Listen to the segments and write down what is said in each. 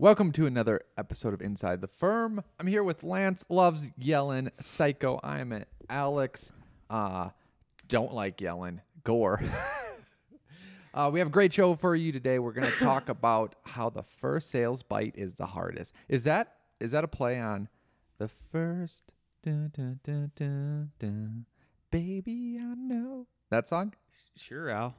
Welcome to another episode of Inside the Firm. I'm here with Lance Loves Yellen Cayko. I am at Alex. Uh, don't like yelling. Gore. uh, we have a great show for you today. We're going to talk about how the first sales bite is the hardest. Is that is that a play on the first dun, dun, dun, dun, dun, baby I know that song? Sure, Al.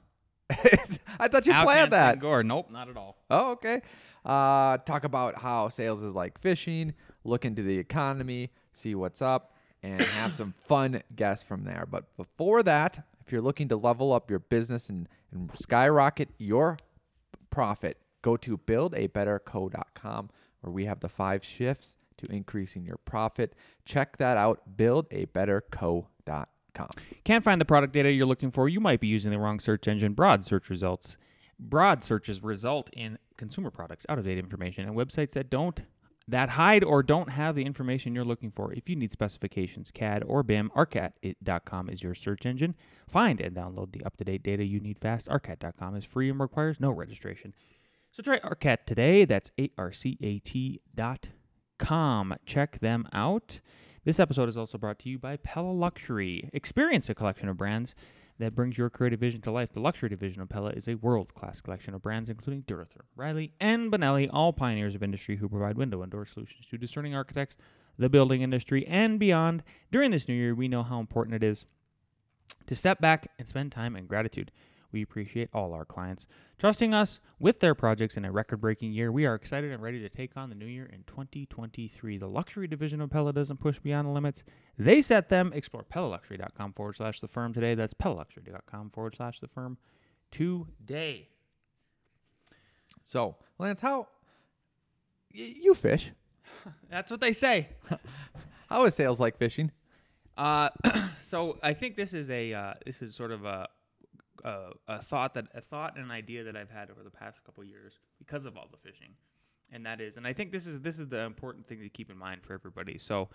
I thought you Al planned that. Gore. Nope, not at all. Oh, okay. Uh, talk about how sales is like fishing, look into the economy, see what's up, and have some fun guests from there. But before that, if you're looking to level up your business and, and skyrocket your profit, go to buildabetterco.com where we have the five shifts to increasing your profit. Check that out, buildabetterco.com. Can't find the product data you're looking for? You might be using the wrong search engine. Broad search results. Broad searches result in consumer products, out of date information, and websites that don't that hide or don't have the information you're looking for. If you need specifications, CAD or BIM, arcat.com is your search engine. Find and download the up-to-date data you need fast. arcat.com is free and requires no registration. So try Arcat today. That's A-R-C-A-T dot com. Check them out. This episode is also brought to you by Pella Luxury. Experience a collection of brands that brings your creative vision to life. The luxury division of Pella is a world-class collection of brands, including Duratherm, Reilly, and Bonelli, all pioneers of industry who provide window and door solutions to discerning architects, the building industry, and beyond. During this new year, we know how important it is to step back and spend time in gratitude. We appreciate all our clients trusting us with their projects in a record breaking year. We are excited and ready to take on the new year in 2023. The luxury division of Pella doesn't push beyond the limits, they set them. Explore PellaLuxury.com forward slash the firm today. That's PellaLuxury.com forward slash the firm today. So, Lance, how y- you fish? That's what they say. How is sales like fishing? Uh, so I think this is a uh, this is sort of a, a a thought that a thought and an idea that I've had over the past couple years because of all the fishing, and that is, and I think this is this is the important thing to keep in mind for everybody. So,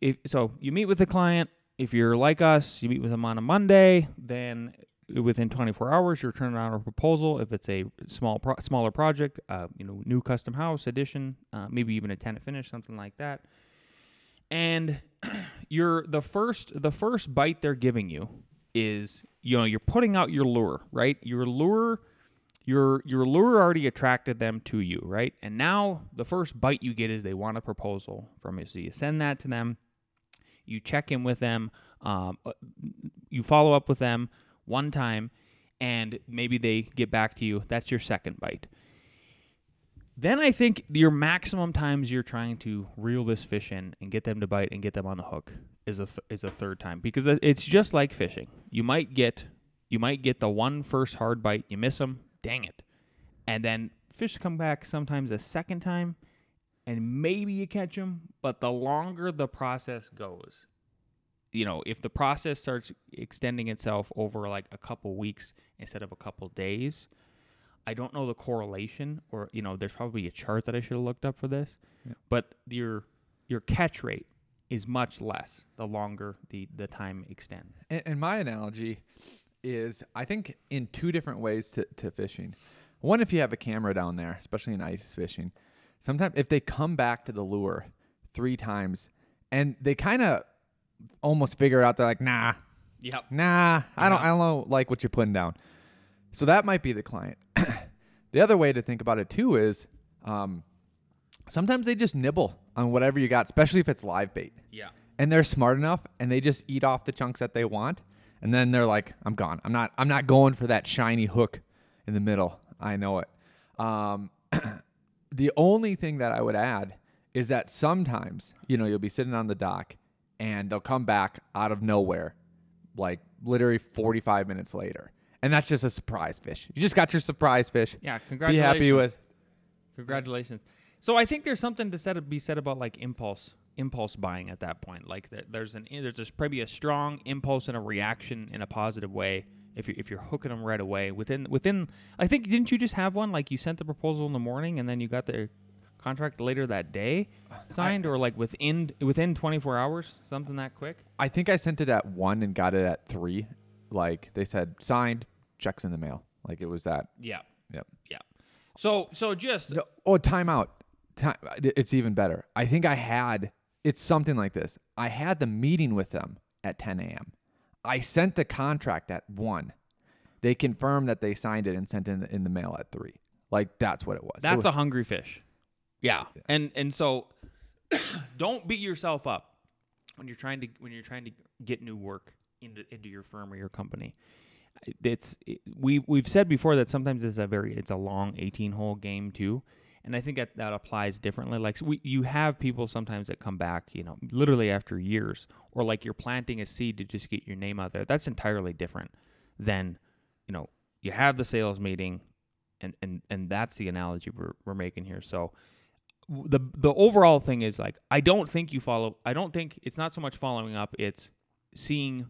if so, you meet with the client. If you're like us, you meet with them on a Monday, then within 24 hours you're turning around a proposal. If it's a small pro- smaller project, uh, you know, new custom house addition, uh, maybe even a tenant finish, something like that and you're the first the first bite they're giving you is you know you're putting out your lure right? Your lure your your lure already attracted them to you right? And now the first bite you get is they want a proposal from you. So you send that to them you check in with them um, uh, you follow up with them one time and maybe they get back to you. That's your second bite then I think your maximum times you're trying to reel this fish in and get them to bite and get them on the hook is a th- is a third time because it's just like fishing. You might get you might get the one first hard bite, you miss them, dang it, and then fish come back sometimes a second time, and maybe you catch them. But the longer the process goes, you know, if the process starts extending itself over like a couple weeks instead of a couple days, I don't know the correlation, or you know, there's probably a chart that I should have looked up for this, but your your catch rate is much less the longer the the time extends. And, and my analogy is I think in two different ways to, to fishing. One, if you have a camera down there, especially in ice fishing, sometimes if they come back to the lure three times and they kind of almost figure it out, they're like, nah, Yep. nah, I don't, I don't like what you're putting down. So that might be the client. the other way to think about it too is um, sometimes they just nibble on whatever you got, especially if it's live bait. Yeah. and they're smart enough and they just eat off the chunks that they want. And then they're like i'm gone. I'm not i'm not going for that shiny hook in the middle. I know it. Um, the only thing that i would add is that sometimes you know you'll be sitting on the dock and they'll come back out of nowhere like literally 45 minutes later and that's just a surprise fish. You just got your surprise fish. Yeah, congratulations. Be happy with. Congratulations. So I think there's something to said, be said about like impulse impulse buying at that point. Like there, there's an there's just probably a strong impulse and a reaction in a positive way. If you if you're hooking them right away within within I think didn't you just have one like you sent the proposal in the morning and then you got the contract later that day signed or like within within 24 hours something that quick. I think I sent it at one and got it at three. Like they said, signed, checks in the mail. Like it was that. Yeah. Yep. Yeah. So so just No, oh, timeout. Time, it's even better. I think I had. It's something like this. I had the meeting with them at 10 a.m. I sent the contract at one. They confirmed that they signed it and sent it in, in the mail at three. Like that's what it was. It That's was- a hungry fish. Yeah. And and so don't beat yourself up when you're trying to when you're trying to get new work into into your firm or your company. It's it, we we've said before that sometimes it's a very it's a long 18 hole game too. And I think that that applies differently. Like we, you have people sometimes that come back, you know, literally after years, or like you're planting a seed to just get your name out there. That's entirely different than, you know, you have the sales meeting, and and and that's the analogy we're we're making here. So the the overall thing is like I don't think you follow. I don't think it's not so much following up. It's seeing.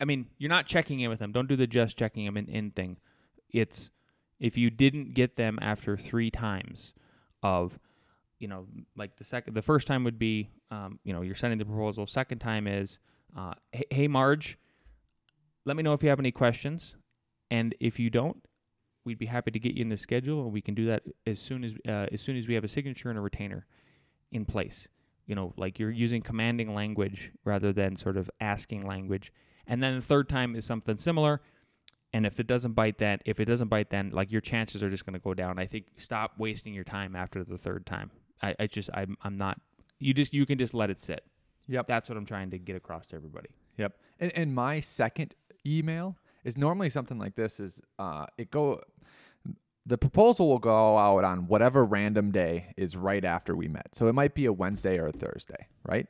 I mean, you're not checking in with them. Don't do the just checking them in, in thing. It's if you didn't get them after three times of you know like the second the first time would be um, you know you're sending the proposal second time is uh, hey, hey marge let me know if you have any questions and if you don't we'd be happy to get you in the schedule and we can do that as soon as uh, as soon as we have a signature and a retainer in place you know like you're using commanding language rather than sort of asking language and then the third time is something similar and if it doesn't bite then if it doesn't bite then like your chances are just going to go down i think stop wasting your time after the third time i, I just I'm, I'm not you just you can just let it sit Yep. that's what i'm trying to get across to everybody Yep. And, and my second email is normally something like this is uh it go the proposal will go out on whatever random day is right after we met. So it might be a Wednesday or a Thursday, right?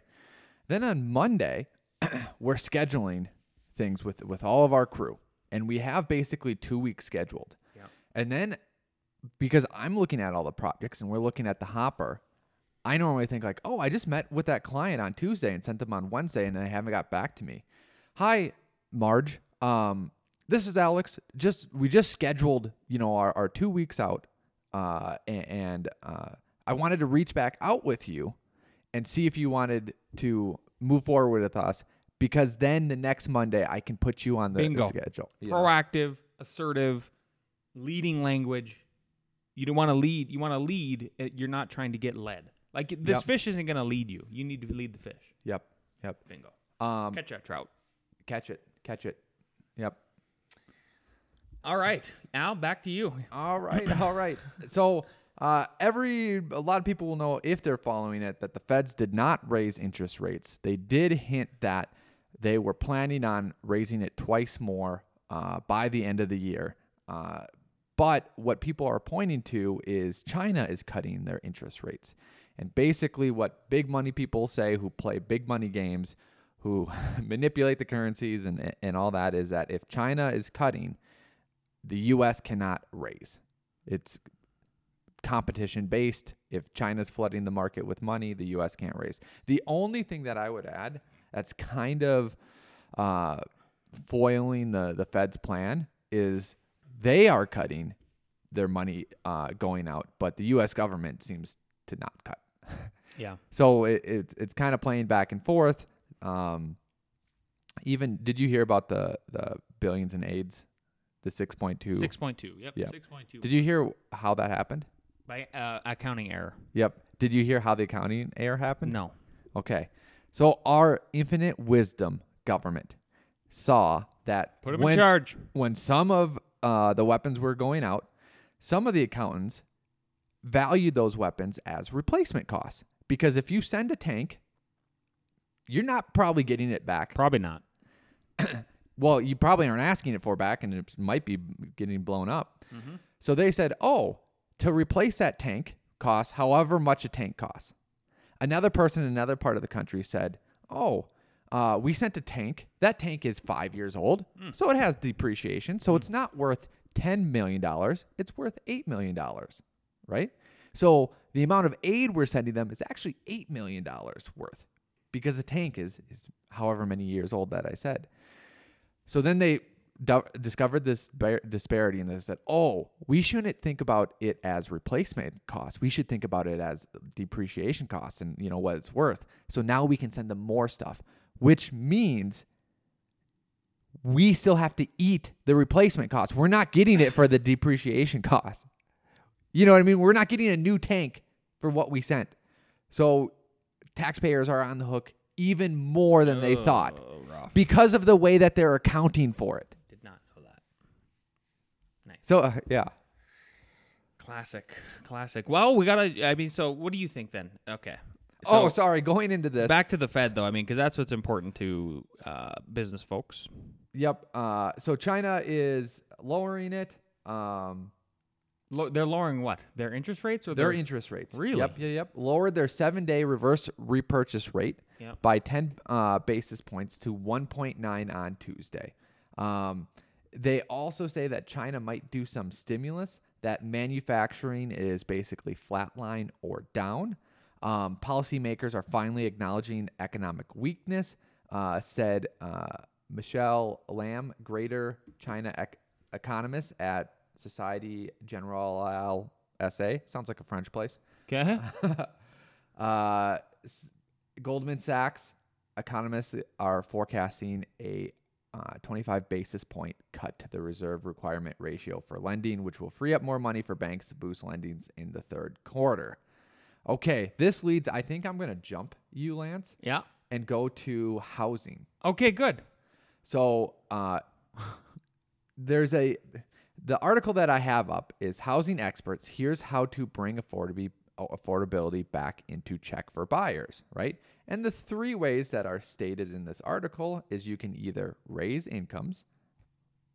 Then on Monday, we're scheduling things with with all of our crew and we have basically 2 weeks scheduled. Yeah. And then because I'm looking at all the projects and we're looking at the hopper, I normally think like, oh, I just met with that client on Tuesday and sent them on Wednesday, and they haven't got back to me. Hi, Marge. Um, this is Alex. Just we just scheduled, you know, our, our two weeks out, uh, and uh, I wanted to reach back out with you and see if you wanted to move forward with us because then the next Monday I can put you on the, the Bingo. schedule. Yeah. proactive assertive leading language you don't want to lead you want to lead uh, you're not trying to get led like this Yep. fish isn't going to lead you you need to lead the fish Yep. Yep. bingo Um, catch that trout catch it. Catch it. Yep. all right al back to you All right, all right. So uh, every a lot of people will know if they're following it that the Feds did not raise interest rates. They did hint that they were planning on raising it twice more uh, by the end of the year. Uh, but what people are pointing to is China is cutting their interest rates. And basically, what big money people say who play big money games, who manipulate the currencies and, and all that, is that if China is cutting, the US cannot raise. It's competition based. If China's flooding the market with money, the US can't raise. The only thing that I would add that's kind of uh, foiling the, the Fed's plan is they are cutting their money uh, going out, but the US government seems to not cut. yeah So it, it it's kind of playing back and forth. Um, even did you hear about the the billions in AIDS, the six point two? 6.2 yep Yeah. 6.2 Did you hear how that happened? by uh, accounting error Yep. Did you hear how the accounting error happened? no Okay. So our infinite wisdom government saw that put him when in charge when some of uh, the weapons were going out, some of the accountants valued those weapons as replacement costs. Because if you send a tank, you're not probably getting it back. probably not Well, you probably aren't asking it for back, and it might be getting blown up. Mm-hmm. So they said, oh, to replace that tank costs however much a tank costs. Another person in another part of the country said, oh, Uh, we sent a tank. That tank is five years old, so it has depreciation. So it's not worth ten million dollars. It's worth eight million dollars, right? So the amount of aid we're sending them is actually eight million dollars worth, because the tank is is however many years old that I said. So then they do- discovered this bar- disparity and they said, "Oh, we shouldn't think about it as replacement costs. We should think about it as depreciation costs and you know what it's worth." So now we can send them more stuff, which means we still have to eat the replacement costs. We're not getting it for the depreciation costs. You know what I mean? We're not getting a new tank for what we sent. So taxpayers are on the hook even more than they thought Oh, rough. because of the way that they're accounting for it. Did not know that. Nice. So uh, yeah, Classic. Classic. Well, we gotta. I mean, so what do you think then? Okay. oh, sorry. Going into this, back to the Fed though. I mean, because that's what's important to uh, business folks. yep. Uh, so China is lowering it. Um, Lo- they're lowering what? Their interest rates or their their interest rates. Really? Yep. Yep. Yep. Lowered their seven-day reverse repurchase rate Yep. by 10 uh, basis points to 1.9 on Tuesday. Um, they also say that China might do some stimulus. That manufacturing is basically flatline or down. Um, policymakers are finally acknowledging economic weakness, uh, said uh, Michelle Lam, Greater China ec- economist at Society Generale SA. Sounds like a French place. Okay. uh, Goldman Sachs economists are forecasting a uh, 25 basis point cut to the reserve requirement ratio for lending, which will free up more money for banks to boost lendings in the third quarter. Okay, this leads. I think I'm going to jump you, Lance, yeah. and go to housing. Okay. Good. So uh, there's a the article that I have up is housing experts. Here's how to bring affordability affordability back into check for buyers, right? And the three ways that are stated in this article is you can either raise incomes,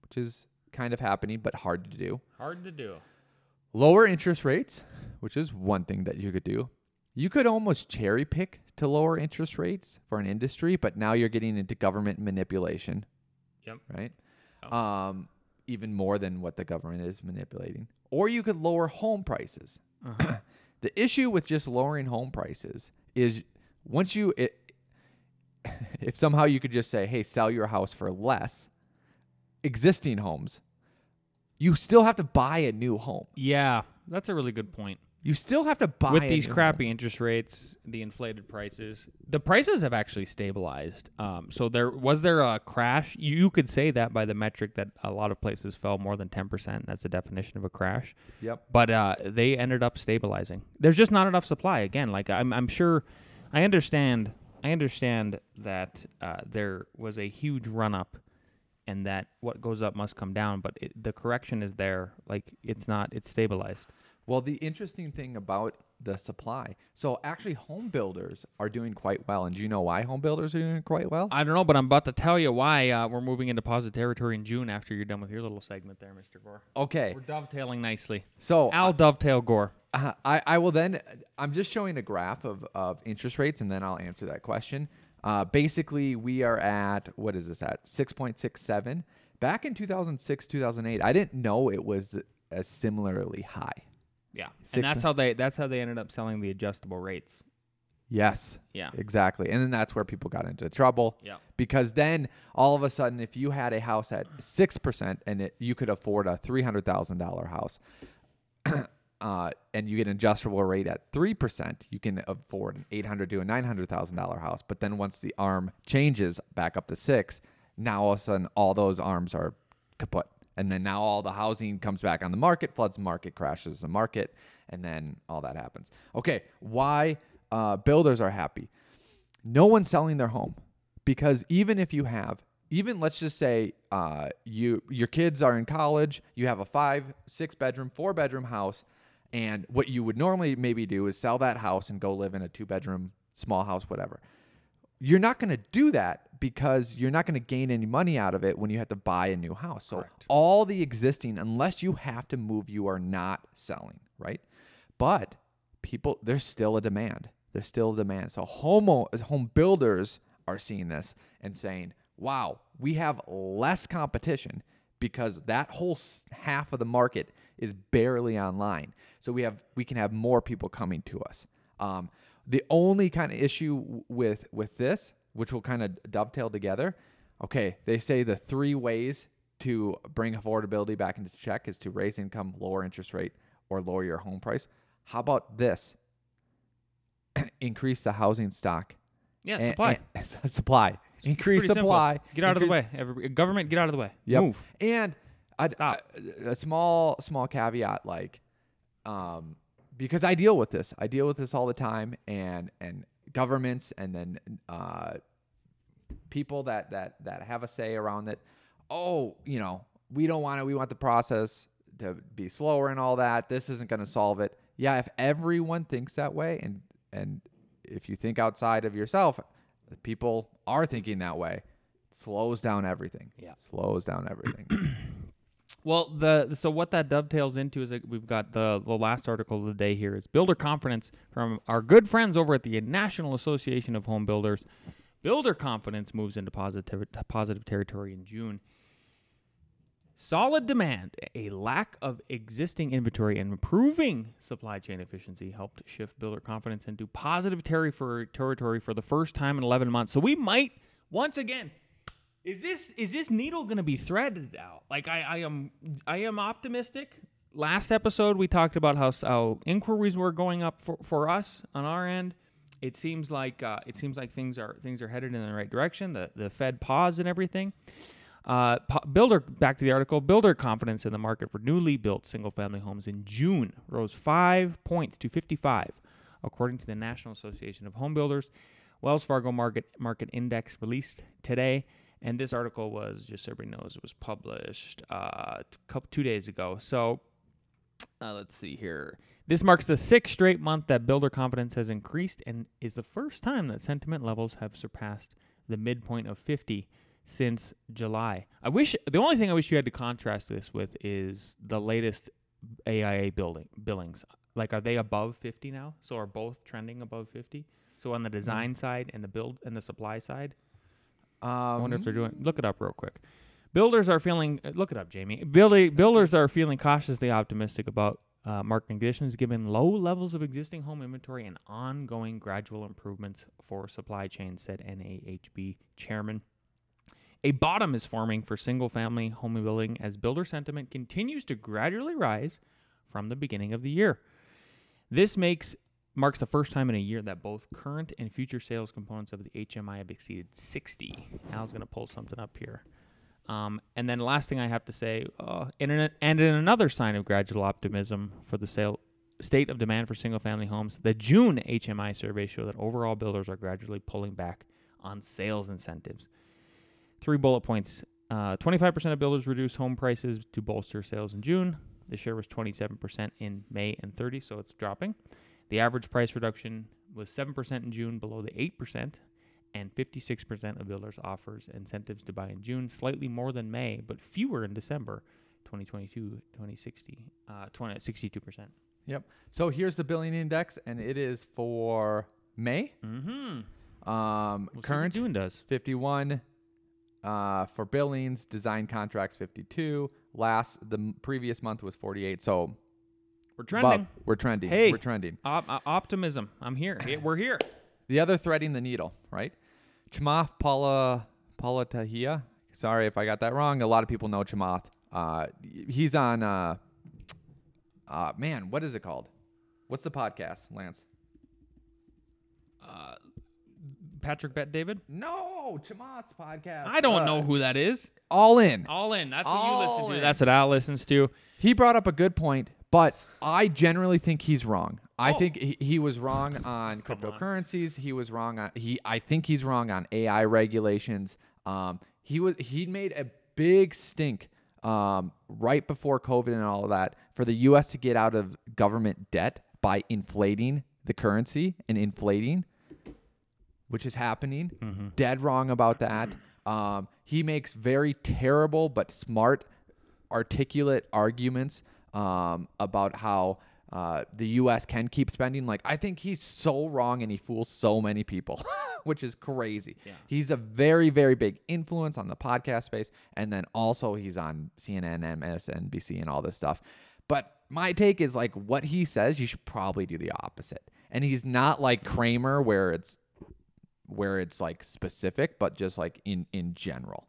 which is kind of happening but hard to do. Hard to do. Lower interest rates, which is one thing that you could do. You could almost cherry pick to lower interest rates for an industry, but now you're getting into government manipulation Yep. right? Oh. Um, even more than what the government is manipulating. Or you could lower home prices. Uh-huh. the issue with just lowering home prices is once you it, if somehow you could just say, "Hey, sell your house for less," existing homes, you still have to buy a new home. Yeah, that's a really good point. You still have to buy With these crappy interest rates, the inflated prices, the prices have actually stabilized. Um, so there was there a crash. You could say that by the metric that a lot of places fell more than ten percent. That's the definition of a crash. Yep. But uh, they ended up stabilizing. There's just not enough supply. Again, like I'm, I'm sure, I understand. I understand that uh, there was a huge run up, and that what goes up must come down. But it, the correction is there. Like it's not. It's stabilized. Well, the interesting thing about the supply, so actually, home builders are doing quite well. And do you know why home builders are doing quite well? I don't know, but I'm about to tell you why uh, we're moving into positive territory in June after you're done with your little segment there, Mr. Gore. Okay, We're dovetailing nicely. so I'll dovetail Gore. Uh, I, I will then, I'm just showing a graph of, of interest rates and then I'll answer that question. Uh, basically, we are at, what is this at? 6.67. Back in 2006, 2008, I didn't know it was as similarly high. Yeah, Six- and that's how they that's how they ended up selling the adjustable rates. Yes, Yeah, exactly. And then that's where people got into trouble. yeah, Because then all of a sudden, if you had a house at 6% and it, you could afford a $300,000 house, uh, and you get an adjustable rate at 3%, you can afford an 800 to a $900,000 house. But then once the arm changes back up to 6 now all of a sudden all those arms are kaput. And then now all the housing comes back on the market, floods market, crashes the market, and then all that happens. Okay, why uh, builders are happy? No one's selling their home because even if you have, even let's just say uh, you your kids are in college, you have a five, six bedroom, four bedroom house, and what you would normally maybe do is sell that house and go live in a two bedroom small house, whatever. You're not going to do that because you're not going to gain any money out of it when you have to buy a new house. So Correct. all the existing, unless you have to move, you are not selling, right? But people, there's still a demand. There's still a demand. So home home builders are seeing this and saying, "Wow, we have less competition because that whole half of the market is barely online. So we have we can have more people coming to us." Um, the only kind of issue with with this, which will kind of dovetail together, okay, they say the three ways to bring affordability back into check is to raise income, lower interest rate, or lower your home price. How about this? Increase the housing stock. Yeah, and- supply. and- supply. Increase Pretty simple. supply. Get out of the way. Every, government, get out of the way. Yep. Move. And a, Stop. a small small caveat, like, um, because I deal with this, I deal with this all the time, and and governments, and then uh, people that that that have a say around it. Oh, you know, we don't want it. We want the process to be slower and all that. This isn't going to solve it. Yeah, if everyone thinks that way, and and if you think outside of yourself, people are thinking that way. Slows down everything. Yeah. slows down everything. Well, the so what that dovetails into is that we've got the the last article of the day here is builder confidence from our good friends over at the National Association of Home Builders. Builder confidence moves into positive positive territory in June. Solid demand, a lack of existing inventory, and improving supply chain efficiency helped shift builder confidence into positive territory for the first time in 11 months. So we might once again is this is this needle going to be threaded out? Like I, I am I am optimistic. Last episode we talked about how how inquiries were going up for, for us on our end. It seems like uh, it seems like things are things are headed in the right direction. The the Fed paused and everything. Uh, builder back to the article. Builder confidence in the market for newly built single family homes in June rose five points to 55, according to the National Association of Home Builders. Wells Fargo Market Market Index released today, and this article was just so everybody knows it was published uh, couple two days ago. So uh, let's see here. This marks the sixth straight month that builder confidence has increased, and is the first time that sentiment levels have surpassed the midpoint of 50 since July. I wish the only thing I wish you had to contrast this with is the latest AIA building billings. Like, are they above 50 now? So are both trending above 50? So on the design side and the build and the supply side, Um, I wonder if they're doing. Look it up real quick. Builders are feeling. uh, Look it up, Jamie. Building, builders are feeling cautiously optimistic about uh, market conditions, given low levels of existing home inventory and ongoing gradual improvements for supply chain," said NAHB chairman. A bottom is forming for single-family home building as builder sentiment continues to gradually rise from the beginning of the year. This makes marks the first time in a year that both current and future sales components of the HMI have exceeded 60. Al's going to pull something up here. Um, and then last thing I have to say, uh, and, in another sign of gradual optimism for the sale state of demand for single-family homes, the June HMI survey showed that overall builders are gradually pulling back on sales incentives. Three bullet points. Uh, 25% of builders reduced home prices to bolster sales in June. The share was 27% in May and 30, so it's dropping. The average price reduction was 7% in June, below the 8%, and 56% of builders offers incentives to buy in June, slightly more than May, but fewer in December 2022, 2060, uh, 20, 62%. Yep. So here's the billing index, and it is for May. Mm-hmm. Um, We'll current June does. 51 uh, for billings, design contracts 52. Last the m- previous month was 48. So We're trending. we're trending. Hey. We're trending. Op- uh, optimism. I'm here. We're here. The other threading the needle, right? Chamath Paula Palatahia. Sorry if I got that wrong. A lot of people know Chamath. Uh, he's on. Uh, uh, man, what is it called? What's the podcast, Lance? Uh, Patrick Bet David? No, Chamath's podcast. I don't Uh, know who that is. All in. All in. That's what you All listen to. in. That's what Al listens to. He brought up a good point, but I generally think he's wrong. I Oh. think he, he was wrong on on. cryptocurrencies. He was wrong on he. I think he's wrong on AI regulations. Um, he was he made a big stink um, right before COVID and all of that for the U.S. to get out of government debt by inflating the currency and inflating, which is happening. Mm-hmm. Dead wrong about that. Um, he makes very terrible but smart articulate arguments um, about how uh, the U.S. can keep spending. Like I think he's so wrong and he fools so many people which is crazy. Yeah. He's a very, very big influence on the podcast space. And then also he's on CNN, MSNBC, and all this stuff. But my take is like what he says, you should probably do the opposite. And he's not like Cramer where it's where it's like specific, but just like in in general.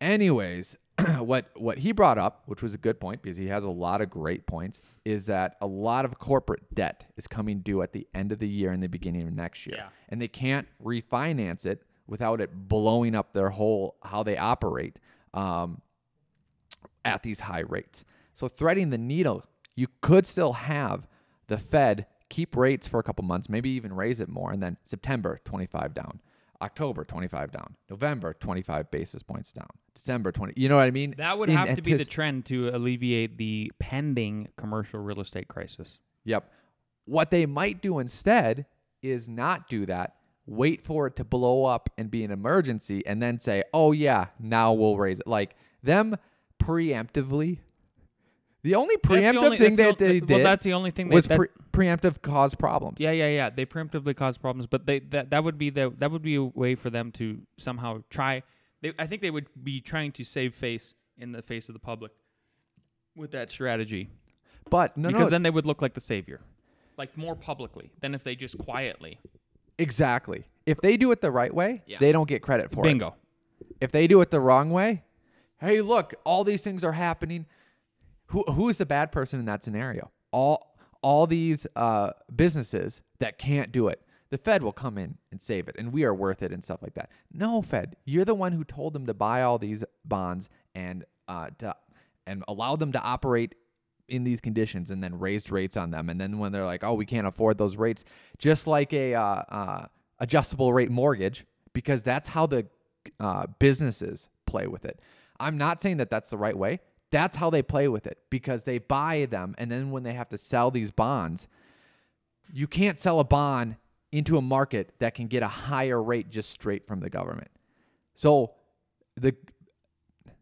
Anyways, what what he brought up, which was a good point because he has a lot of great points, is that a lot of corporate debt is coming due at the end of the year and the beginning of next year, Yeah. and they can't refinance it without it blowing up their whole how they operate um, at these high rates. So threading the needle, you could still have the Fed keep rates for a couple months, maybe even raise it more, and then September 25 down, October 25 down, November 25 basis points down, December 20. You know what I mean? That would In have to be the trend to alleviate the pending commercial real estate crisis. Yep. What they might do instead is not do that. Wait for it to blow up and be an emergency, and then say, "Oh yeah, now we'll raise it." Like them preemptively. The only That's the preemptive only- thing that the they did Well, that's the only thing they, was that, pre- preemptive cause problems. Yeah, yeah, yeah. They preemptively cause problems, but they that that would be the that would be a way for them to somehow try. They, I think they would be trying to save face in the face of the public with that strategy, But no, because no, then they would look like the savior, like more publicly than if they just quietly. exactly. If they do it the right way, Yeah. they don't get credit for it. Bingo. If they do it the wrong way, hey, look, all these things are happening. Who who is the bad person in that scenario? All all these uh, businesses that can't do it. The Fed will come in and save it, and we are worth it and stuff like that. No, Fed, you're the one who told them to buy all these bonds and uh, to and allow them to operate in these conditions, and then raised rates on them. And then when they're like, "Oh, we can't afford those rates," just like a uh, uh, adjustable rate mortgage, because that's how the uh, businesses play with it. I'm not saying that that's the right way. That's how they play with it because they buy them, and then when they have to sell these bonds, you can't sell a bond into a market that can get a higher rate just straight from the government. So the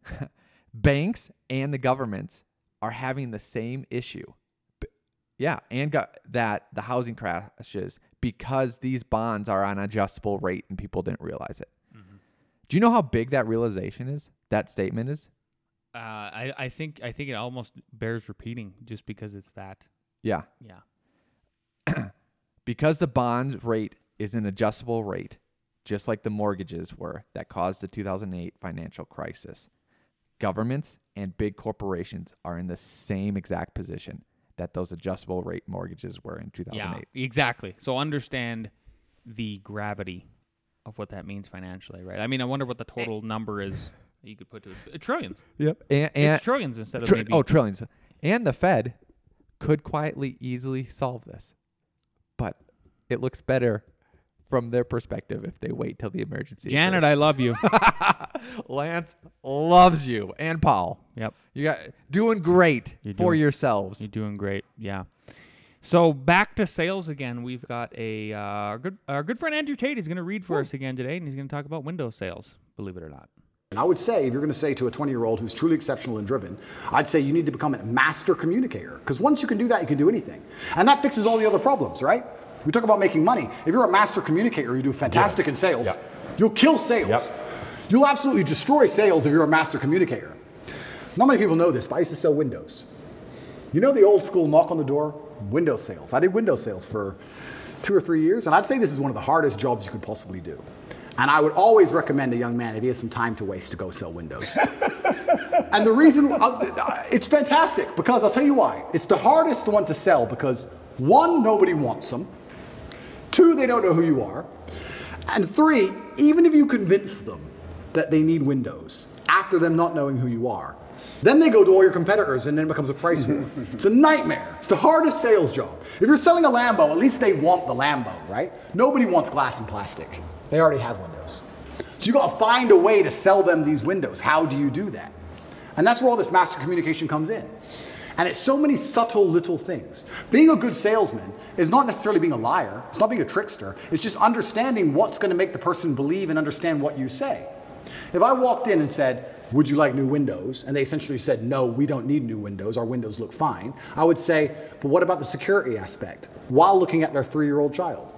banks and the governments are having the same issue. Yeah, and got that the housing crashes because these bonds are on adjustable rate and people didn't realize it. Mm-hmm. Do you know how big that realization is? That statement is? Uh, I I think I think it almost bears repeating just because it's that. Yeah. Yeah. because the bond rate is an adjustable rate, just like the mortgages were that caused the 2008 financial crisis. Governments and big corporations are in the same exact position that those adjustable rate mortgages were in 2008. Yeah, exactly. So understand the gravity of what that means financially, right? I mean, I wonder what the total number is you could put to it. Trillions. Yep. And, and it's trillions instead of tri- maybe. oh, trillions. And the Fed could quietly, easily solve this, but it looks better from their perspective if they wait till the emergency. Janet, occurs. I love you. Lance loves you and Paul. yep. You got doing great You're for yourselves. You're doing great. Yeah. So back to sales again. We've got a uh, our good our good friend Andrew Tate is going to read for us again today, and he's going to talk about window sales. Believe it or not. And I would say, if you're going to say to a 20 year old who's truly exceptional and driven, I'd say you need to become a master communicator. Because once you can do that, you can do anything. And that fixes all the other problems, right? We talk about making money. If you're a master communicator, you do fantastic in sales, you'll kill sales. You'll absolutely destroy sales if you're a master communicator. Not many people know this, but I used to sell Windows. You know the old school knock on the door? Windows sales. I did window sales for two or three years, and I'd say this is one of the hardest jobs you could possibly do. And I would always recommend a young man, if he has some time to waste, to go sell Windows. and the reason, uh, it's fantastic, because I'll tell you why. It's the hardest one to sell because, one, nobody wants them. Two, they don't know who you are. And three, even if you convince them that they need Windows after them not knowing who you are, then they go to all your competitors and then it becomes a price war. it's a nightmare. It's the hardest sales job. If you're selling a Lambo, at least they want the Lambo, right? Nobody wants glass and plastic. They already have Windows. So you gotta find a way to sell them these windows. How do you do that? And that's where all this master communication comes in. And it's so many subtle little things. Being a good salesman is not necessarily being a liar, it's not being a trickster, it's just understanding what's going to make the person believe and understand what you say. If I walked in and said, Would you like new windows? And they essentially said, No, we don't need new windows, our windows look fine, I would say, But what about the security aspect? While looking at their three year old child.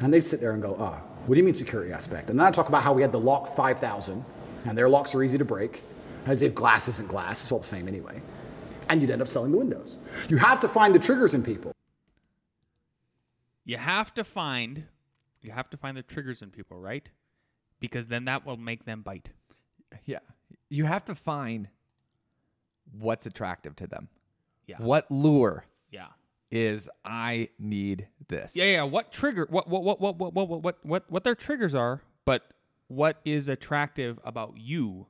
And they'd sit there and go, ah, what do you mean security aspect? And then I talk about how we had the lock 5000, and their locks are easy to break, as if glass isn't glass, it's all the same anyway. And you'd end up selling the windows. You have to find the triggers in people. You have to find you have to find the triggers in people, right? Because then that will make them bite. Yeah. You have to find what's attractive to them. Yeah. What lure Yeah. is I need this. Yeah, yeah. What trigger? What what what what what what what what what their triggers are, but what is attractive about you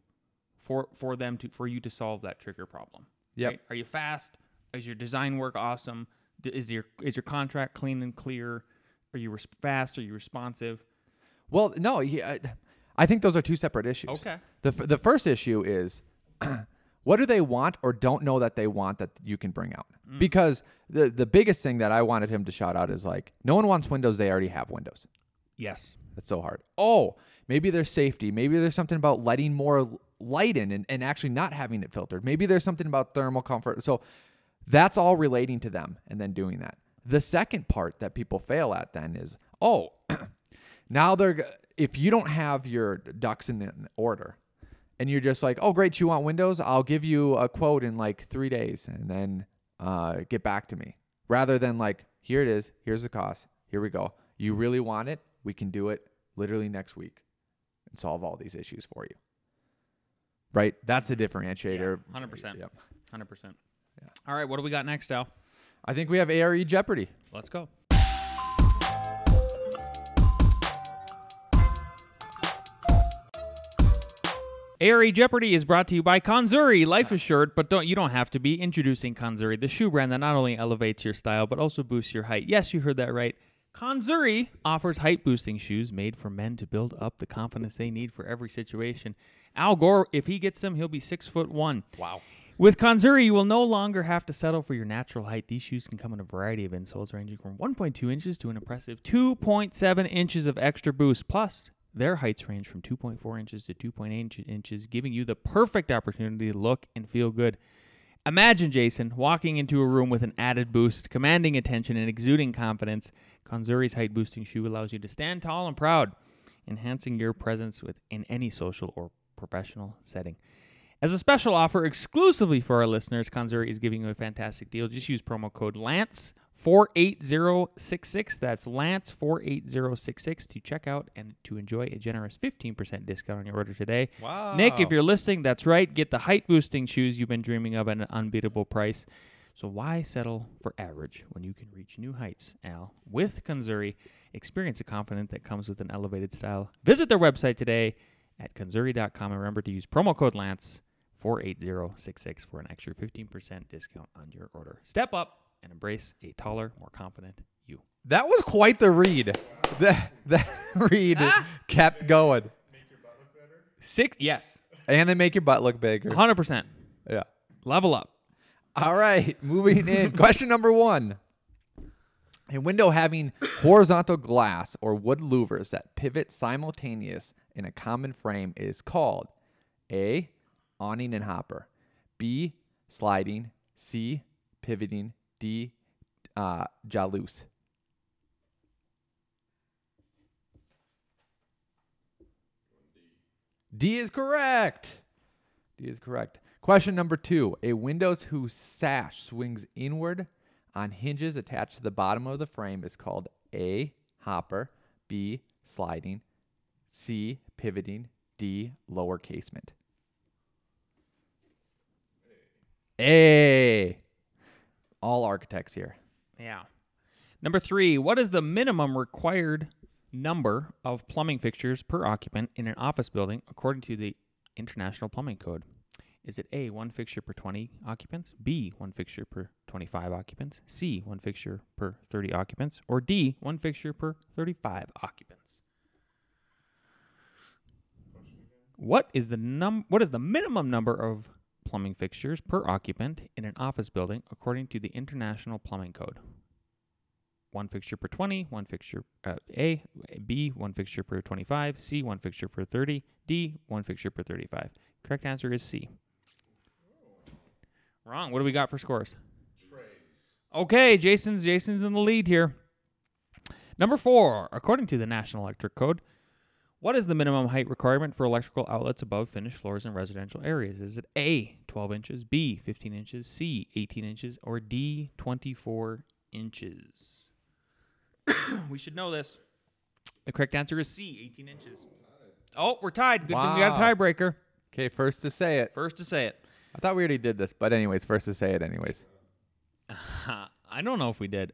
for for them to for you to solve that trigger problem? Yeah. right? Are you fast? Is your design work awesome? Is your is your contract clean and clear? Are you res- fast? Are you responsive? Well, no, yeah, I think those are two separate issues. Okay. The f- the first issue is what do they want or don't know that they want that you can bring out? Mm. Because the the biggest thing that I wanted him to shout out is like no one wants windows they already have windows. Yes. That's so hard. Oh, maybe there's safety. Maybe there's something about letting more light in and, and actually not having it filtered. Maybe there's something about thermal comfort. So that's all relating to them and then doing that. The second part that people fail at then is, oh, now they're, if you don't have your ducks in order and you're just like, oh, great, you want windows? I'll give you a quote in like three days and then uh, get back to me. Rather than like, here it is, here's the cost, here we go. You really want it? We can do it literally next week and solve all these issues for you. Right? That's the differentiator. Hundred percent. Yep. Hundred percent. Yeah. All right. What do we got next, Al? I think we have ARE Jeopardy. Let's go. ARE Jeopardy is brought to you by Kanzuri. Life is short, but don't you don't have to be. Introducing Kanzuri, the shoe brand that not only elevates your style but also boosts your height. Yes, you heard that right. Kanzuri offers height boosting shoes made for men to build up the confidence they need for every situation. Al Gore, if he gets them, he'll be six foot one. Wow. With Kanzuri, you will no longer have to settle for your natural height. These shoes can come in a variety of insoles, ranging from 1.2 inches to an impressive 2.7 inches of extra boost. Plus, their heights range from 2.4 inches to 2.8 inches, giving you the perfect opportunity to look and feel good. Imagine Jason walking into a room with an added boost, commanding attention and exuding confidence. Konzuri's height boosting shoe allows you to stand tall and proud, enhancing your presence with in any social or professional setting. As a special offer exclusively for our listeners, Konzuri is giving you a fantastic deal. Just use promo code LANCE. 48066 that's lance 48066 to check out and to enjoy a generous 15% discount on your order today. Wow. nick if you're listening that's right. Get the height boosting shoes you've been dreaming of at an unbeatable price. So why settle for average when you can reach new heights al? With kanzuri experience a confidence that comes with an elevated style. Visit their website today at kanzuri.com and remember to use promo code lance 48066 for an extra 15% discount on your order. Step up and embrace a taller more confident you That was quite the read. That, that read kept going. six yes And they make your butt look bigger. 100% Yeah. level up All right, moving in. Question number one. A window having horizontal glass or wood louvers that pivot simultaneous in a common frame is called A. Awning and hopper. B. Sliding. C. Pivoting. D. Uh, jalouse. D is correct. D is correct. Question number two. A windows whose sash swings inward on hinges attached to the bottom of the frame is called A. Hopper. B. Sliding. C. Pivoting. D. Lower casement. A. All architects here. Yeah. Number three, what is the minimum required number of plumbing fixtures per occupant in an office building according to the International Plumbing Code? Is it A, one fixture per 20 occupants, B, one fixture per 25 occupants, C, one fixture per 30 occupants, or D, one fixture per 35 occupants? What is the num what is the minimum number of plumbing fixtures per occupant in an office building according to the International Plumbing Code? One fixture per 20, one fixture uh, A, B, one fixture per 25, C, one fixture per 30, D, one fixture per 35. Correct answer is C. Wrong. What do we got for scores? Okay, Jason's Jason's in the lead here. Number four, according to the National Electric Code, what is the minimum height requirement for electrical outlets above finished floors in residential areas? Is it A, 12 inches, B, 15 inches, C, 18 inches, or D, 24 inches? we should know this. The correct answer is C, 18 inches. Oh, we're tied. Good thing we got a Wow. tiebreaker. Okay, first to say it. First to say it. I thought we already did this, but anyways, first to say it anyways. I don't know if we did.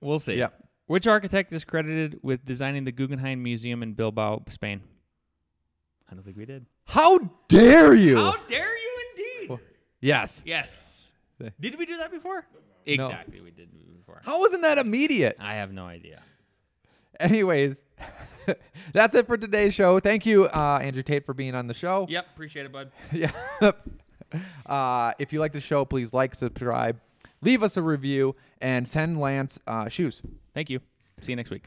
We'll see. Yeah. Which architect is credited with designing the Guggenheim Museum in Bilbao, Spain? I don't think we did. How dare you? How dare you indeed? yes. Yes. Did we do that before? Exactly, we did before. How wasn't that immediate? I have no idea. Anyways, that's it for today's show. Thank you, uh, Andrew Tate, for being on the show. Yep, appreciate it, bud. yeah. uh, if you like the show, please like, subscribe, leave us a review, and send Lance uh, shoes. Thank you. See you next week.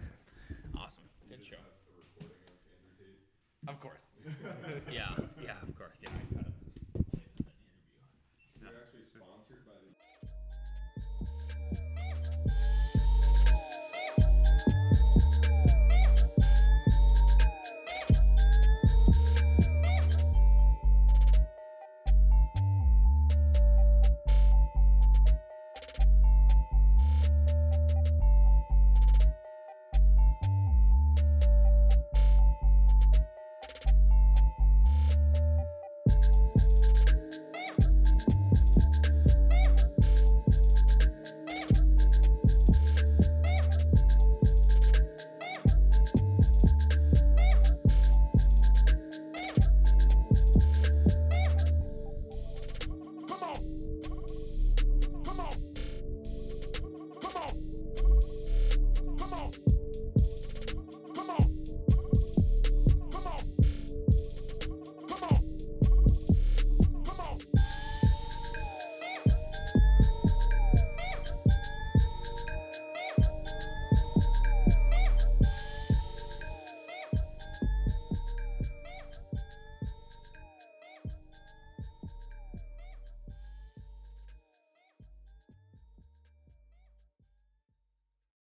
Awesome. Good show. Of course.